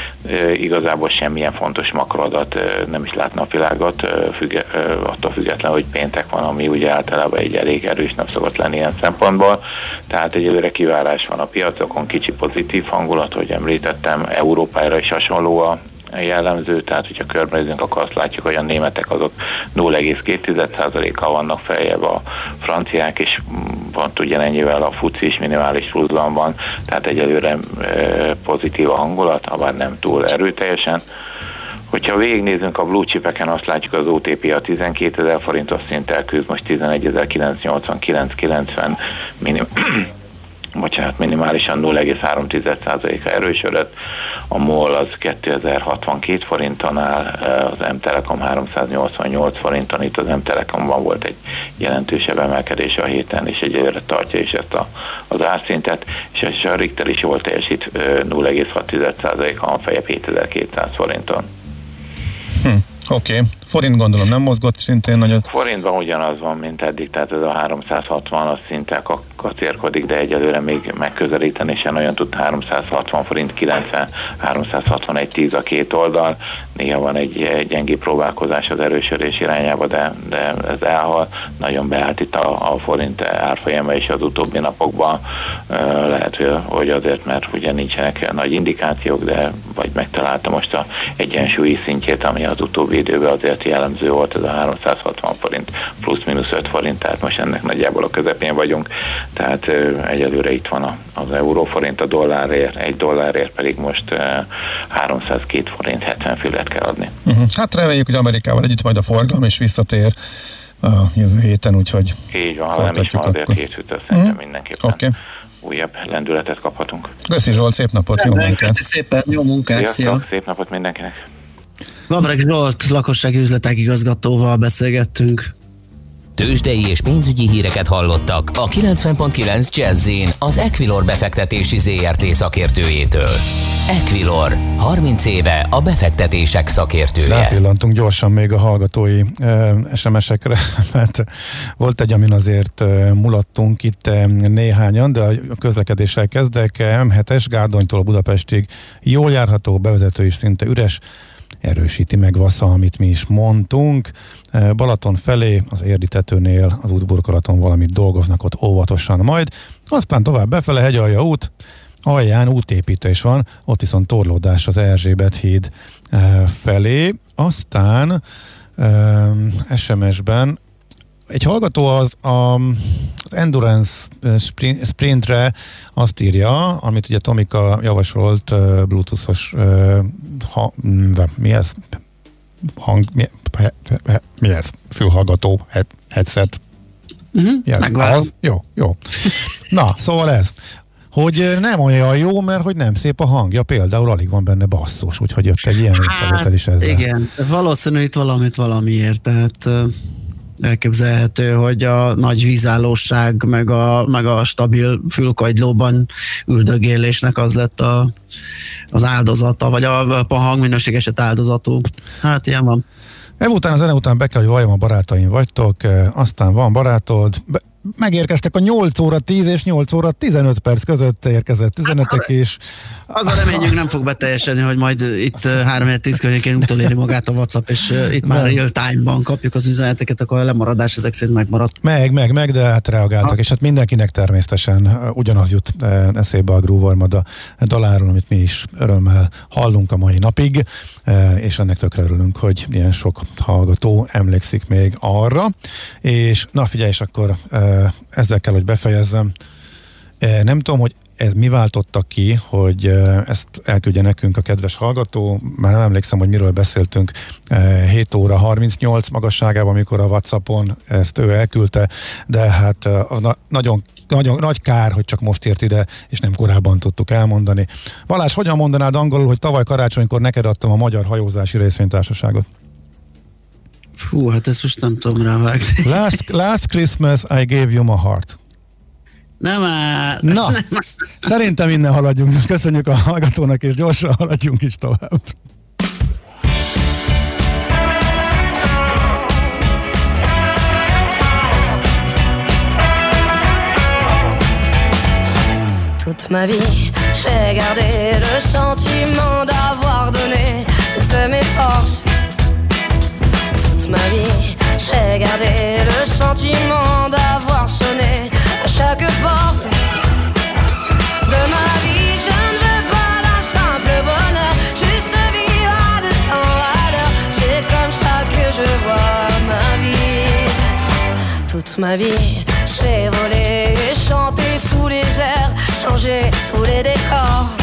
Igazából semmilyen fontos makroadat nem is lát napvilágot, függe, attól független, hogy péntek van, ami ugye általában egy elég erős nap szokott lenni ilyen szempontból. Tehát egyelőre kivárás van a piacokon, kicsi pozitív hangulat, hogy említettem, Európára is hasonló a jellemző, tehát hogyha körbenézünk, akkor azt látjuk, hogy a németek azok 0,2%-kal vannak feljebb a franciák, és pont ugyanennyivel a FUCI is minimális pluszban van, tehát egyelőre pozitív a hangulat, ha nem túl erőteljesen. Hogyha végignézünk a blue chipeken, azt látjuk az OTP a 12 ezer forintos szinttel küzd, most 11.989-90 minim bocsánat, minimálisan 0,3%-a erősödött, a MOL az 2062 forinton áll, az M-Telekom 388 forinton, itt az M-Telekomban volt egy jelentősebb emelkedés a héten, és egyelőre tartja is ezt a, az árszintet, és a Richter is jól teljesít 0,6%-a, a fejebb 7200 forinton. Hm, Oké, okay. Forint gondolom nem mozgott szintén nagyot. Forintban ugyanaz van, mint eddig, tehát ez a 360 az szinten kacérkodik, de egyelőre még megközelíteni sem olyan tud 360 forint 90, 361 10 a két oldal. Néha van egy gyengi próbálkozás az erősödés irányába, de, de ez elhal. Nagyon beállt itt a, a forint árfolyama is az utóbbi napokban. Lehet, hogy azért, mert ugye nincsenek nagy indikációk, de vagy megtalálta most a egyensúlyi szintjét, ami az utóbbi időben azért jellemző volt, ez a 360 forint plusz-minusz 5 forint, tehát most ennek nagyjából a közepén vagyunk, tehát egyelőre itt van az euróforint, a dollárért, egy dollárért pedig most 302 forint 70 füllet kell adni. Uh-huh. Hát reméljük, hogy Amerikával együtt majd a forgalom is visszatér a jövő héten, úgyhogy Így van, ha nem is van azért két hűtő, szerintem uh-huh. mindenképpen. Okay újabb lendületet kaphatunk. Köszi Zsolt, szép napot, jó munkát! Köszi szépen, jó munkát, szia! szép napot mindenkinek! Lavreg Zsolt, lakossági üzletek igazgatóval beszélgettünk. Tőzsdei és pénzügyi híreket hallottak a 90.9 jazz az Equilor befektetési ZRT szakértőjétől. Equilor, 30 éve a befektetések szakértője. Rápillantunk gyorsan még a hallgatói e, SMS-ekre, mert volt egy, amin azért e, mulattunk itt e, néhányan, de a közlekedéssel kezdek. M7-es Gárdonytól a Budapestig jól járható, bevezető is szinte üres, erősíti meg Vassza, amit mi is mondtunk. Balaton felé, az érditetőnél, az útburkolaton valamit dolgoznak ott óvatosan majd. Aztán tovább befele, hegyalja út, alján útépítés van, ott viszont torlódás az Erzsébet híd felé. Aztán SMS-ben egy hallgató az, a, az Endurance Sprintre azt írja, amit ugye Tomika javasolt uh, Bluetooth-os uh, ha, mi ez? Hang, mi, he, he, mi ez? Fülhallgató, head, headset. Uh-huh, yes, az? Jó, jó. Na, szóval ez hogy nem olyan jó, mert hogy nem szép a hangja, például alig van benne basszus, úgyhogy jött egy ilyen hát, is ezzel. Igen, valószínű itt valamit valamiért, tehát elképzelhető, hogy a nagy vízállóság, meg a, meg a stabil fülkagylóban üldögélésnek az lett a, az áldozata, vagy a, a hangminőség eset áldozatú. Hát ilyen van. Ezután, a zene után be kell, hogy valljam a barátaim vagytok, aztán van barátod, be, megérkeztek a 8 óra 10 és 8 óra 15 perc között érkezett üzenetek is. Az a reményünk nem fog beteljesedni, hogy majd itt 3-10 környékén utoléri magát a WhatsApp, és itt már real time-ban kapjuk az üzeneteket, akkor a lemaradás ezek szerint megmaradt. Meg, meg, meg, de hát reagáltak, ha. és hát mindenkinek természetesen ugyanaz jut eszébe a Groovormad a daláról, amit mi is örömmel hallunk a mai napig, és ennek tökre örülünk, hogy ilyen sok hallgató emlékszik még arra, és na figyelj, és akkor ezzel kell, hogy befejezzem. Nem tudom, hogy ez mi váltotta ki, hogy ezt elküldje nekünk a kedves hallgató. Már nem emlékszem, hogy miről beszéltünk 7 óra 38 magasságában, amikor a Whatsappon ezt ő elküldte, de hát nagyon nagyon nagy kár, hogy csak most ért ide, és nem korábban tudtuk elmondani. Balázs, hogyan mondanád angolul, hogy tavaly karácsonykor neked adtam a Magyar Hajózási Részvénytársaságot? Fú, hát ezt most nem tudom rávágni. Last, last Christmas I gave you my heart. Nem már. Na, szerintem innen haladjunk. Köszönjük a hallgatónak, és gyorsan haladjunk is tovább. Toute ma vie, j'ai gardé le sentiment d'avoir donné toutes mes forces. Toute ma vie, j'ai gardé le sentiment d'avoir sonné chaque porte de ma vie. Je ne veux pas d'un simple bonheur, juste vivre à de sans valeur. C'est comme ça que je vois ma vie. Toute ma vie, j'ai volé et chanté tous les airs, changé tous les décors.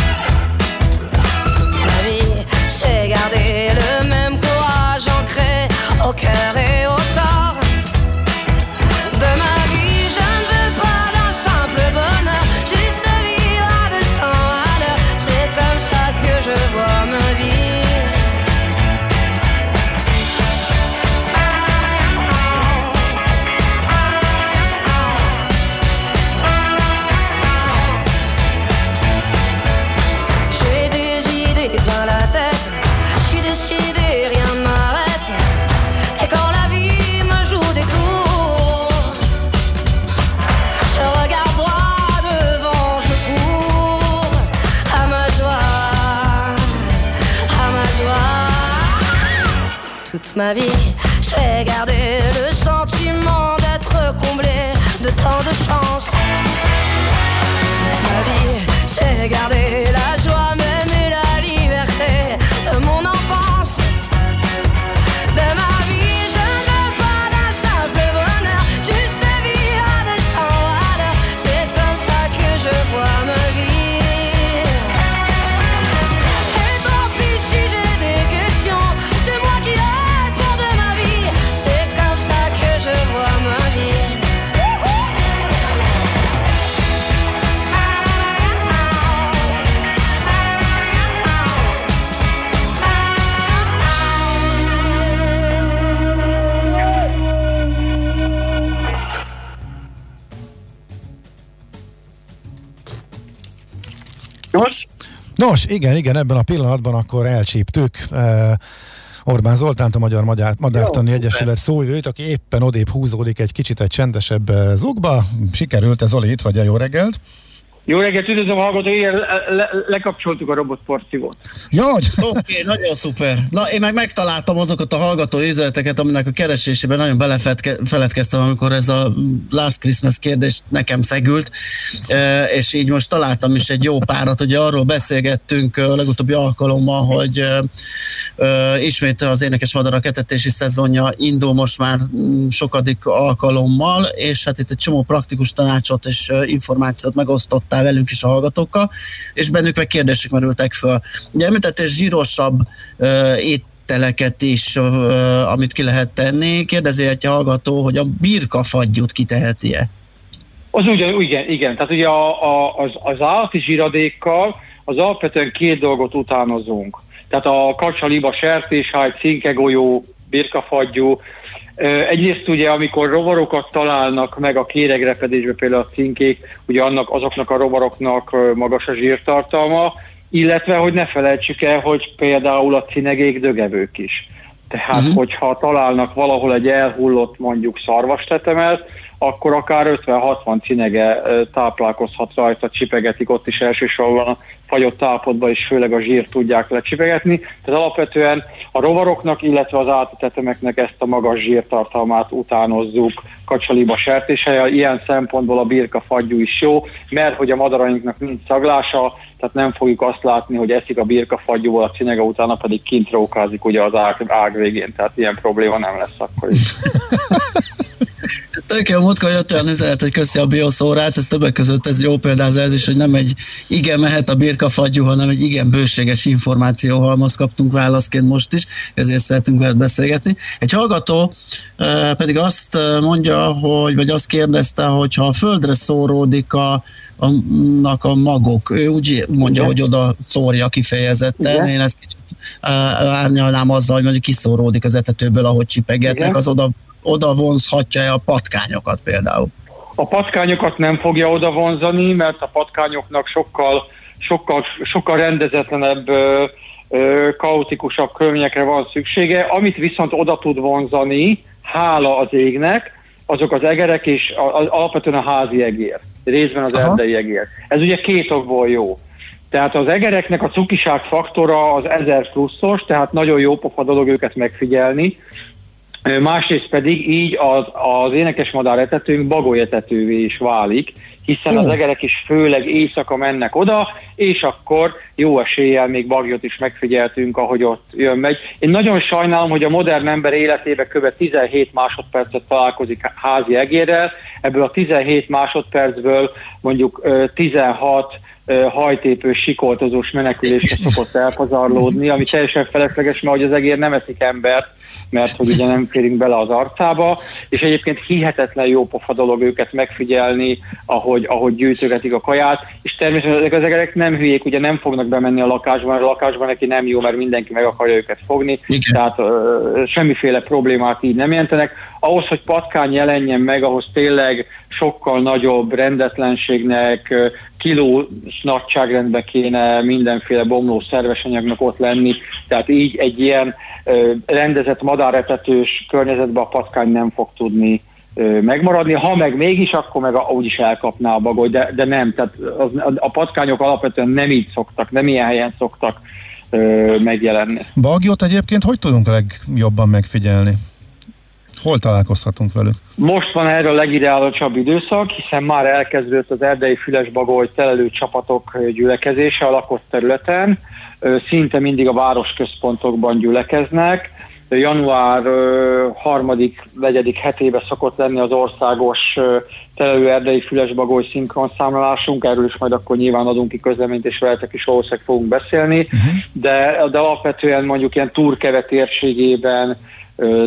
Toute ma vie, j'ai gardé le sentiment d'être comblé de tant de chance. Toute ma vie, j'ai gardé la joie, Nos, igen, igen, ebben a pillanatban akkor elcsíptük eh, Orbán Zoltánt, a Magyar Magyar Madártani Egyesület szóvivőt, aki éppen odébb húzódik egy kicsit egy csendesebb eh, zugba. Sikerült ez, Oli, itt vagy, jó reggelt! Jó reggelt, üdvözlöm a hallgatói, le, le, lekapcsoltuk a robotporszívót. Jó. Oké, okay, nagyon szuper. Na, én meg megtaláltam azokat a hallgató üzeneteket, aminek a keresésében nagyon belefeledkeztem, amikor ez a Last Christmas kérdés nekem szegült, e, és így most találtam is egy jó párat, ugye arról beszélgettünk a legutóbbi alkalommal, hogy e, e, ismét az Énekes Madarak etetési szezonja indul most már mm, sokadik alkalommal, és hát itt egy csomó praktikus tanácsot és e, információt megosztottál velünk is a hallgatókkal, és bennük meg kérdések merültek föl. Ugye említettél zsírosabb uh, ételeket is, amit ki lehet tenni. Kérdezi egy hallgató, hogy a birkafagyút kiteheti-e? Az ugyan, igen, igen. Tehát ugye a, a, az, az állati zsíradékkal az alapvetően két dolgot utánozunk. Tehát a kacsaliba, sertésháj, cinkegolyó, birkafagyú. Egyrészt ugye, amikor rovarokat találnak meg a kéregrepedésbe, például a cinkék, ugye annak, azoknak a rovaroknak magas a zsírtartalma, illetve, hogy ne felejtsük el, hogy például a cinegék dögevők is. Tehát, uh-huh. hogyha találnak valahol egy elhullott mondjuk szarvastetemet, akkor akár 50-60 cinege táplálkozhat rajta, csipegetik, ott is elsősorban a fagyott állapotban is főleg a zsírt tudják lecsipegetni. Tehát alapvetően a rovaroknak, illetve az áltatetemeknek ezt a magas zsírtartalmát utánozzuk kacsaliba sertéshelyel. Ilyen szempontból a birka fagyú is jó, mert hogy a madarainknak nincs szaglása, tehát nem fogjuk azt látni, hogy eszik a birka fagyúval, a cinege utána pedig kint rókázik ugye az ág, ág végén, tehát ilyen probléma nem lesz akkor is. Tök jó, múltkor jött olyan üzenet, hogy köszi a bioszórát, ez többek között ez jó példáza ez is, hogy nem egy igen mehet a birkafagyú, hanem egy igen bőséges információhalmaz kaptunk válaszként most is, ezért szeretünk veled beszélgetni. Egy hallgató pedig azt mondja, hogy, vagy azt kérdezte, hogy ha a földre szóródik a, annak a magok, ő úgy mondja, Igen. hogy oda szórja kifejezetten, Igen. én ezt kicsit árnyalnám azzal, hogy mondjuk kiszóródik az etetőből, ahogy csipegetnek, Igen. az oda, oda vonzhatja a patkányokat például. A patkányokat nem fogja oda vonzani, mert a patkányoknak sokkal, sokkal, sokkal rendezetlenebb, ö, ö, kaotikusabb körülményekre van szüksége. Amit viszont oda tud vonzani, hála az égnek, azok az egerek és a, a, alapvetően a házi egér, részben az Aha. erdei egér. Ez ugye két okból jó. Tehát az egereknek a cukiság faktora az 1000 pluszos, tehát nagyon jó pofa dolog őket megfigyelni. Másrészt pedig így az, az énekesmadár etetőnk bagolyetetővé is válik, hiszen az egerek is főleg éjszaka mennek oda, és akkor jó eséllyel még bagyot is megfigyeltünk, ahogy ott jön megy. Én nagyon sajnálom, hogy a modern ember életében kb. 17 másodpercet találkozik házi egérrel, ebből a 17 másodpercből mondjuk ö, 16 ö, hajtépő, sikoltozós menekülésre szokott elpazarlódni, ami teljesen felesleges, mert hogy az egér nem eszik embert, mert hogy ugye nem férünk bele az arcába, és egyébként hihetetlen jó pofa dolog őket megfigyelni, ahogy, ahogy gyűjtögetik a kaját, és természetesen ezek az egerek nem hülyék, ugye nem fognak bemenni a lakásba, mert a lakásban neki nem jó, mert mindenki meg akarja őket fogni, Igen. tehát ö, semmiféle problémát így nem jelentenek. Ahhoz, hogy patkány jelenjen meg, ahhoz tényleg sokkal nagyobb rendetlenségnek, ö, kilós nagyságrendben kéne mindenféle bomló szerves anyagnak ott lenni, tehát így egy ilyen ö, rendezett madáretetős környezetben a patkány nem fog tudni ö, megmaradni, ha meg mégis, akkor meg a, úgyis elkapná a bagoly, de, de nem, tehát az, a, patkányok alapvetően nem így szoktak, nem ilyen helyen szoktak ö, megjelenni. Bagyot egyébként hogy tudunk legjobban megfigyelni? Hol találkozhatunk velük? Most van erre a legideálisabb időszak, hiszen már elkezdődött az erdei fülesbagoly telelő csapatok gyülekezése a lakott területen. Szinte mindig a városközpontokban gyülekeznek. Január harmadik, negyedik hetében szokott lenni az országos telelő erdei fülesbagoly szinkronszámlálásunk, erről is majd akkor nyilván adunk ki közleményt, és veletek is valószínűleg fogunk beszélni, de, de alapvetően mondjuk ilyen túrkeve térségében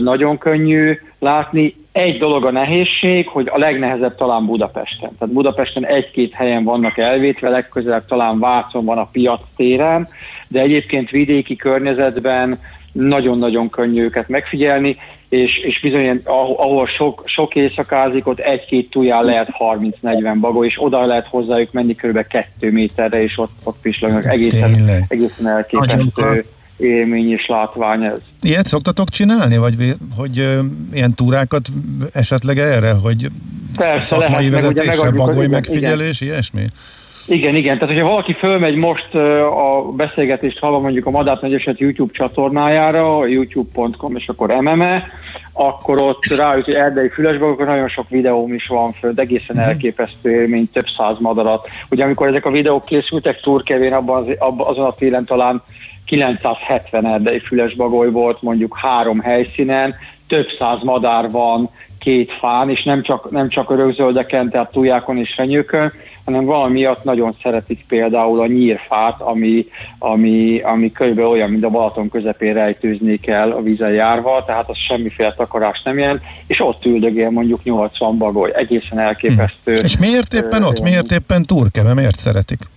nagyon könnyű látni. Egy dolog a nehézség, hogy a legnehezebb talán Budapesten. Tehát Budapesten egy-két helyen vannak elvétve, legközelebb talán Vácon van a piac téren, de egyébként vidéki környezetben nagyon-nagyon könnyű őket megfigyelni, és, és bizony, ahol, sok, sok éjszakázik, ott egy-két tuján lehet 30-40 bagó, és oda lehet hozzájuk menni kb. 2 méterre, és ott, ott pislognak. Egészen, Tényleg. egészen elképesztő. Élmény és látvány ez. Ilyet szoktatok csinálni, vagy hogy ö, ilyen túrákat esetleg erre, hogy Persze, lehet, meg ugye megadjuk, bagoly igen, megfigyelés, ilyesmi? Igen, igen. Tehát, hogyha valaki fölmegy most a beszélgetést hallva mondjuk a Madár Nagy Eset YouTube csatornájára, youtube.com, és akkor MME, akkor ott rájut, hogy erdei fülesből, akkor nagyon sok videóm is van fönt, egészen elképesztő élmény, több száz madarat. Ugye amikor ezek a videók készültek Turkevén, abban az, abban azon a télen talán 970 erdei fülesbagoly volt mondjuk három helyszínen, több száz madár van két fán, és nem csak, nem csak örökzöldeken, tehát tujákon és fenyőkön, hanem valamiatt nagyon szeretik például a nyírfát, ami, ami, ami körülbelül olyan, mint a Balaton közepén rejtőzni kell a vízen járva, tehát az semmiféle takarás nem jelent, és ott üldögél mondjuk 80 bagoly, egészen elképesztő. És miért éppen ott, miért éppen Turkeve, miért szeretik?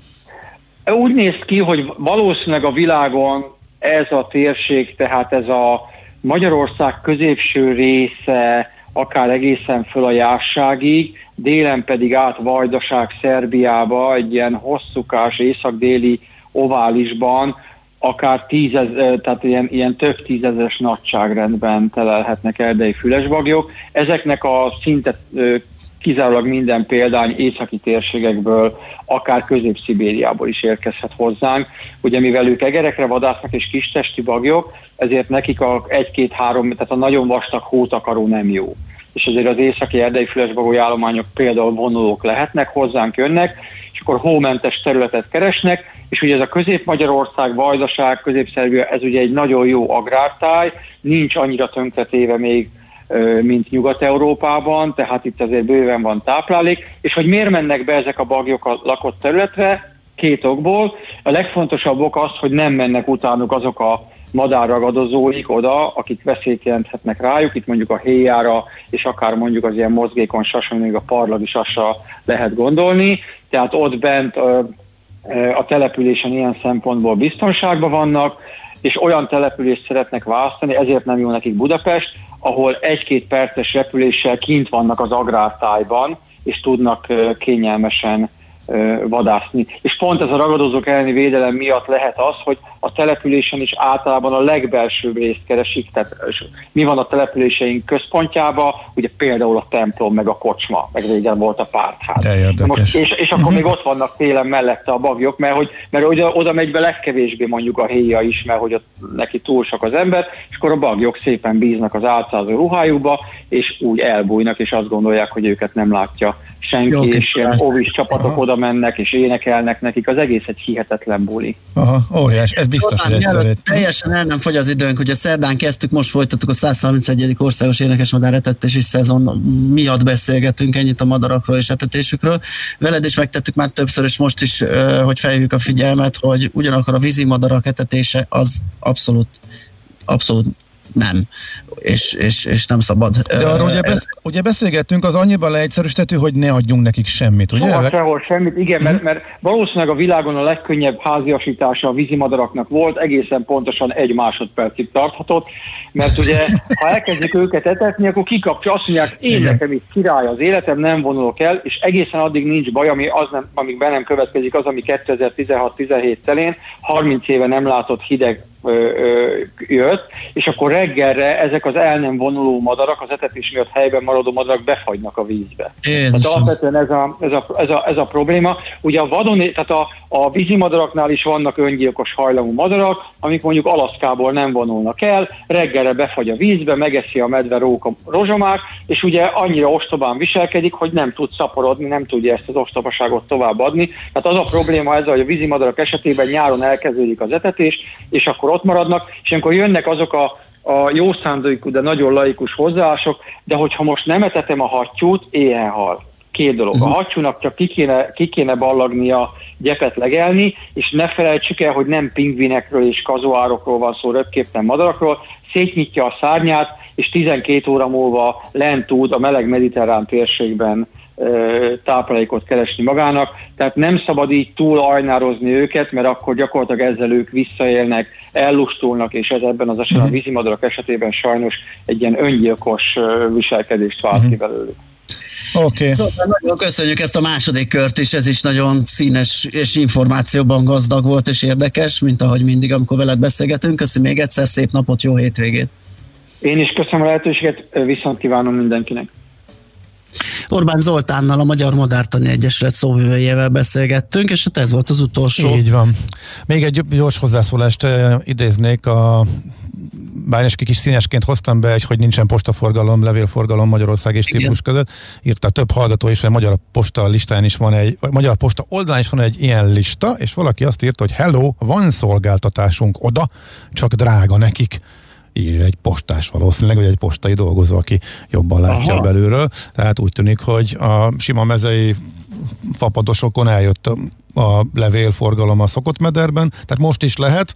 Úgy néz ki, hogy valószínűleg a világon ez a térség, tehát ez a Magyarország középső része, akár egészen föl a járságig, délen pedig át Vajdaság Szerbiába, egy ilyen hosszúkás észak-déli oválisban, akár tízez, tehát ilyen, ilyen több tízezes nagyságrendben telelhetnek erdei fülesbagyok. Ezeknek a szinte kizárólag minden példány északi térségekből, akár Közép-Szibériából is érkezhet hozzánk. Ugye mivel ők egerekre vadásznak és kistesti bagyok, ezért nekik a egy-két-három, tehát a nagyon vastag hótakaró nem jó. És ezért az északi erdei fülesbagoly állományok például vonulók lehetnek, hozzánk jönnek, és akkor hómentes területet keresnek, és ugye ez a Közép-Magyarország, Vajdaság, közép ez ugye egy nagyon jó agrártáj, nincs annyira tönkretéve még mint Nyugat-Európában, tehát itt azért bőven van táplálék, és hogy miért mennek be ezek a bagyok a lakott területre, két okból. A legfontosabb ok az, hogy nem mennek utánuk azok a madárragadozóik oda, akik veszélyt jelenthetnek rájuk, itt mondjuk a héjára, és akár mondjuk az ilyen mozgékony sasra, még a parlagi sasra lehet gondolni, tehát ott bent a településen ilyen szempontból biztonságban vannak, és olyan települést szeretnek választani, ezért nem jó nekik Budapest, ahol egy-két perces repüléssel kint vannak az agrártájban, és tudnak kényelmesen vadászni. És pont ez a ragadozók elleni védelem miatt lehet az, hogy a településen is általában a legbelsőbb részt keresik, tehát mi van a településeink központjában, ugye például a templom, meg a kocsma, meg régen volt a pártház. De érdekes. Most, és, és akkor még ott vannak télen mellette a bagyok, mert, hogy, mert oda, oda megy be legkevésbé mondjuk a héja is, mert hogy ott neki túl sok az ember, és akkor a bagyok szépen bíznak az álcázó ruhájukba, és úgy elbújnak, és azt gondolják, hogy őket nem látja senki, Jó, és ilyen óvis csapatok Aha. oda mennek, és énekelnek nekik, az egész egy hihetetlen buli. Aha, óriás, ez biztos, hogy Zoltán, egyszer mielőtt teljesen el nem fogy az időnk, ugye szerdán kezdtük, most folytattuk a 131. országos énekesmadár etetési szezon miatt beszélgetünk ennyit a madarakról és etetésükről. Veled is megtettük már többször, és most is, hogy felhívjuk a figyelmet, hogy ugyanakkor a vízimadarak etetése az abszolút, abszolút nem, és, és, és nem szabad. De arról ugye, besz, ugye beszélgettünk, az annyiban leegyszerűsítető, hogy ne adjunk nekik semmit, ugye? Soha sehol semmit, igen, mert, mert valószínűleg a világon a legkönnyebb háziasítása a vízimadaraknak volt, egészen pontosan egy másodpercig tarthatott, mert ugye, ha elkezdjük őket etetni, akkor kikapcsa, azt mondják, én Igen. nekem itt király az életem, nem vonulok el, és egészen addig nincs baj, ami az nem, amíg be nem következik, az, ami 2016-17 telén, 30 éve nem látott hideg jött, és akkor reggelre ezek az el nem vonuló madarak, az etetés miatt helyben maradó madarak befagynak a vízbe. Jézusom. Tehát alapvetően ez a, ez, a, ez, a, ez a probléma. Ugye a vadon, tehát a, a vízimadaraknál is vannak öngyilkos hajlamú madarak, amik mondjuk Alaszkából nem vonulnak el, reggelre befagy a vízbe, megeszi a medve róka rozsomák, és ugye annyira ostobán viselkedik, hogy nem tud szaporodni, nem tudja ezt az ostobaságot továbbadni. Tehát az a probléma ezzel, hogy a vízimadarak esetében nyáron elkezdődik az etetés, és akkor ott maradnak, és amikor jönnek azok a a jó szándékú, de nagyon laikus hozzáállások, de hogyha most nem etetem a hattyút, éhen hal. Két dolog. A hattyúnak csak ki kéne, ki kéne ballagnia, gyepet legelni, és ne felejtsük el, hogy nem pingvinekről és kazuárokról van szó, röpképten madarakról, szétnyitja a szárnyát, és 12 óra múlva lent tud a meleg mediterrán térségben táplálékot keresni magának, tehát nem szabad így túl ajnározni őket, mert akkor gyakorlatilag ezzel ők visszaélnek, ellustulnak, és ez ebben az esetben a vízimadarak esetében sajnos egy ilyen öngyilkos viselkedést vált ki belőlük. Oké. Okay. Szóval nagyon köszönjük ezt a második kört is, ez is nagyon színes és információban gazdag volt és érdekes, mint ahogy mindig, amikor veled beszélgetünk. Köszönöm még egyszer, szép napot, jó hétvégét! Én is köszönöm a lehetőséget, viszont kívánom mindenkinek. Orbán Zoltánnal, a Magyar Madártani Egyesület szóvivőjével beszélgettünk, és hát ez volt az utolsó. Így van. Még egy gyors hozzászólást eh, idéznék a bár egy kis színesként hoztam be, egy, hogy nincsen postaforgalom, levélforgalom Magyarország és típus között. Írta több hallgató is, hogy a Magyar Posta listán is van egy, vagy Magyar Posta oldalán is van egy ilyen lista, és valaki azt írta, hogy hello, van szolgáltatásunk oda, csak drága nekik írja egy postás valószínűleg, vagy egy postai dolgozó, aki jobban látja Aha. belülről. Tehát úgy tűnik, hogy a sima mezei fapadosokon eljött a, levélforgalom a szokott mederben, tehát most is lehet,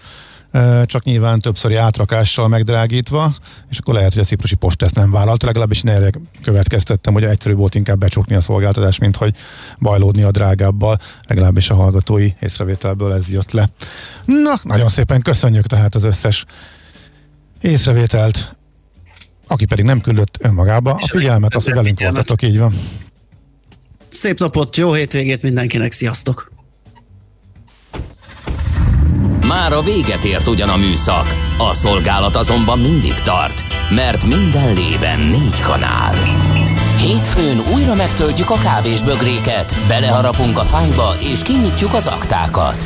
e, csak nyilván többszöri átrakással megdrágítva, és akkor lehet, hogy a ciprusi post ezt nem vállalta, legalábbis én erre következtettem, hogy egyszerű volt inkább becsukni a szolgáltatást, mint hogy bajlódni a drágábbal, legalábbis a hallgatói észrevételből ez jött le. Na, nagyon szépen köszönjük tehát az összes észrevételt, aki pedig nem küldött önmagába a figyelmet, azt, hogy velünk voltatok, így van. Szép napot, jó hétvégét mindenkinek, sziasztok! Már a véget ért ugyan a műszak, a szolgálat azonban mindig tart, mert minden lében négy kanál. Hétfőn újra megtöltjük a kávésbögréket, beleharapunk a fányba és kinyitjuk az aktákat.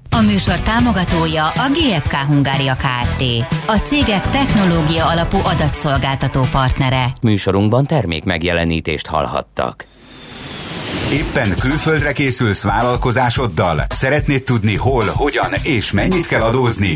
A műsor támogatója a GFK Hungária Kft. A cégek technológia alapú adatszolgáltató partnere. Műsorunkban termék megjelenítést hallhattak. Éppen külföldre készülsz vállalkozásoddal? Szeretnéd tudni hol, hogyan és mennyit kell adózni?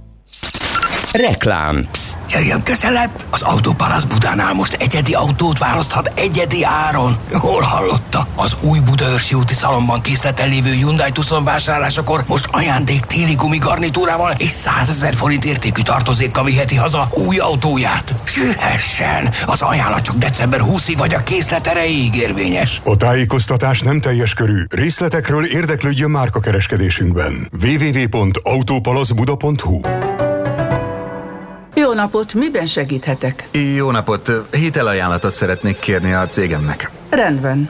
Reklám. Jöjjön közelebb! Az Autopalasz Budánál most egyedi autót választhat egyedi áron. Hol hallotta? Az új Budaörsi úti szalomban készleten lévő Hyundai Tucson vásárlásakor most ajándék téli gumigarnitúrával és 100 ezer forint értékű tartozékkal viheti haza új autóját. Sühessen! Az ajánlat csak december 20-ig vagy a készlet erejéig érvényes. A tájékoztatás nem teljes körű. Részletekről érdeklődjön márkakereskedésünkben. www.autopalaszbuda.hu Jó napot, miben segíthetek? Jó napot, hitelajánlatot szeretnék kérni a cégemnek. Rendben.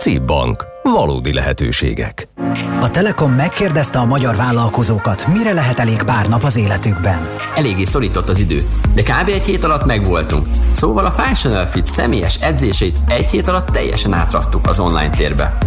CIP Bank. Valódi lehetőségek. A Telekom megkérdezte a magyar vállalkozókat, mire lehet elég pár nap az életükben. Eléggé szorított az idő, de kb. egy hét alatt megvoltunk. Szóval a Functional Fit személyes edzését egy hét alatt teljesen átraktuk az online térbe.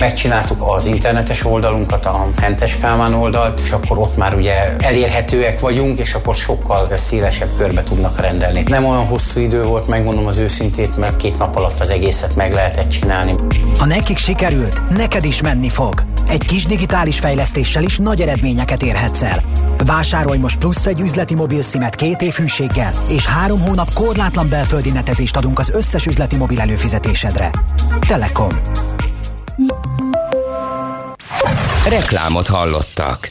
Megcsináltuk az internetes oldalunkat, a Hentes Kálmán oldalt, és akkor ott már ugye elérhetőek vagyunk, és akkor sokkal szélesebb körbe tudnak rendelni. Nem olyan hosszú idő volt, megmondom az őszintét, mert két nap alatt az egészet meg lehetett csinálni. Ha nekik sikerült, neked is menni fog. Egy kis digitális fejlesztéssel is nagy eredményeket érhetsz el. Vásárolj most plusz egy üzleti mobil szimet két év hűséggel, és három hónap korlátlan belföldi netezést adunk az összes üzleti mobil előfizetésedre. Telekom. Reklámot hallottak.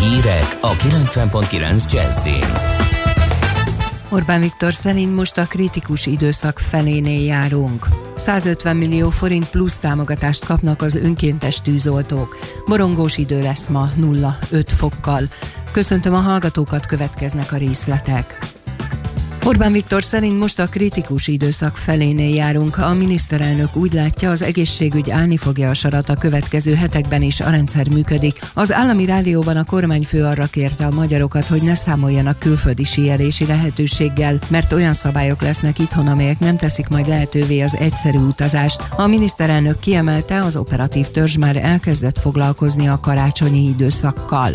Hírek a 90.9 Jazzin. Orbán Viktor szerint most a kritikus időszak felénél járunk. 150 millió forint plusz támogatást kapnak az önkéntes tűzoltók. Borongós idő lesz ma 0-5 fokkal. Köszöntöm a hallgatókat, következnek a részletek. Orbán Viktor szerint most a kritikus időszak felénél járunk. A miniszterelnök úgy látja, az egészségügy állni fogja a sarat a következő hetekben is, a rendszer működik. Az állami rádióban a kormányfő arra kérte a magyarokat, hogy ne számoljanak külföldi síelési lehetőséggel, mert olyan szabályok lesznek itthon, amelyek nem teszik majd lehetővé az egyszerű utazást. A miniszterelnök kiemelte, az operatív törzs már elkezdett foglalkozni a karácsonyi időszakkal.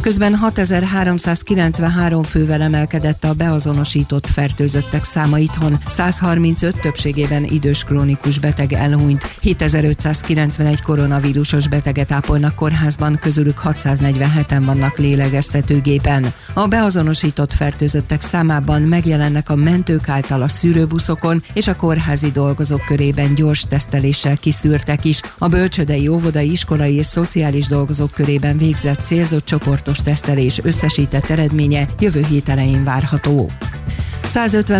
Közben 6393 fővel emelkedett a beazonosított fertőzöttek száma itthon, 135 többségében idős krónikus beteg elhunyt, 7591 koronavírusos beteget ápolnak kórházban, közülük 647-en vannak lélegeztetőgépen. A beazonosított fertőzöttek számában megjelennek a mentők által a szűrőbuszokon és a kórházi dolgozók körében gyors teszteléssel kiszűrtek is, a bölcsödei, óvodai, iskolai és szociális dolgozók körében végzett célzott csoportos tesztelés összesített eredménye jövő hét elején várható. 150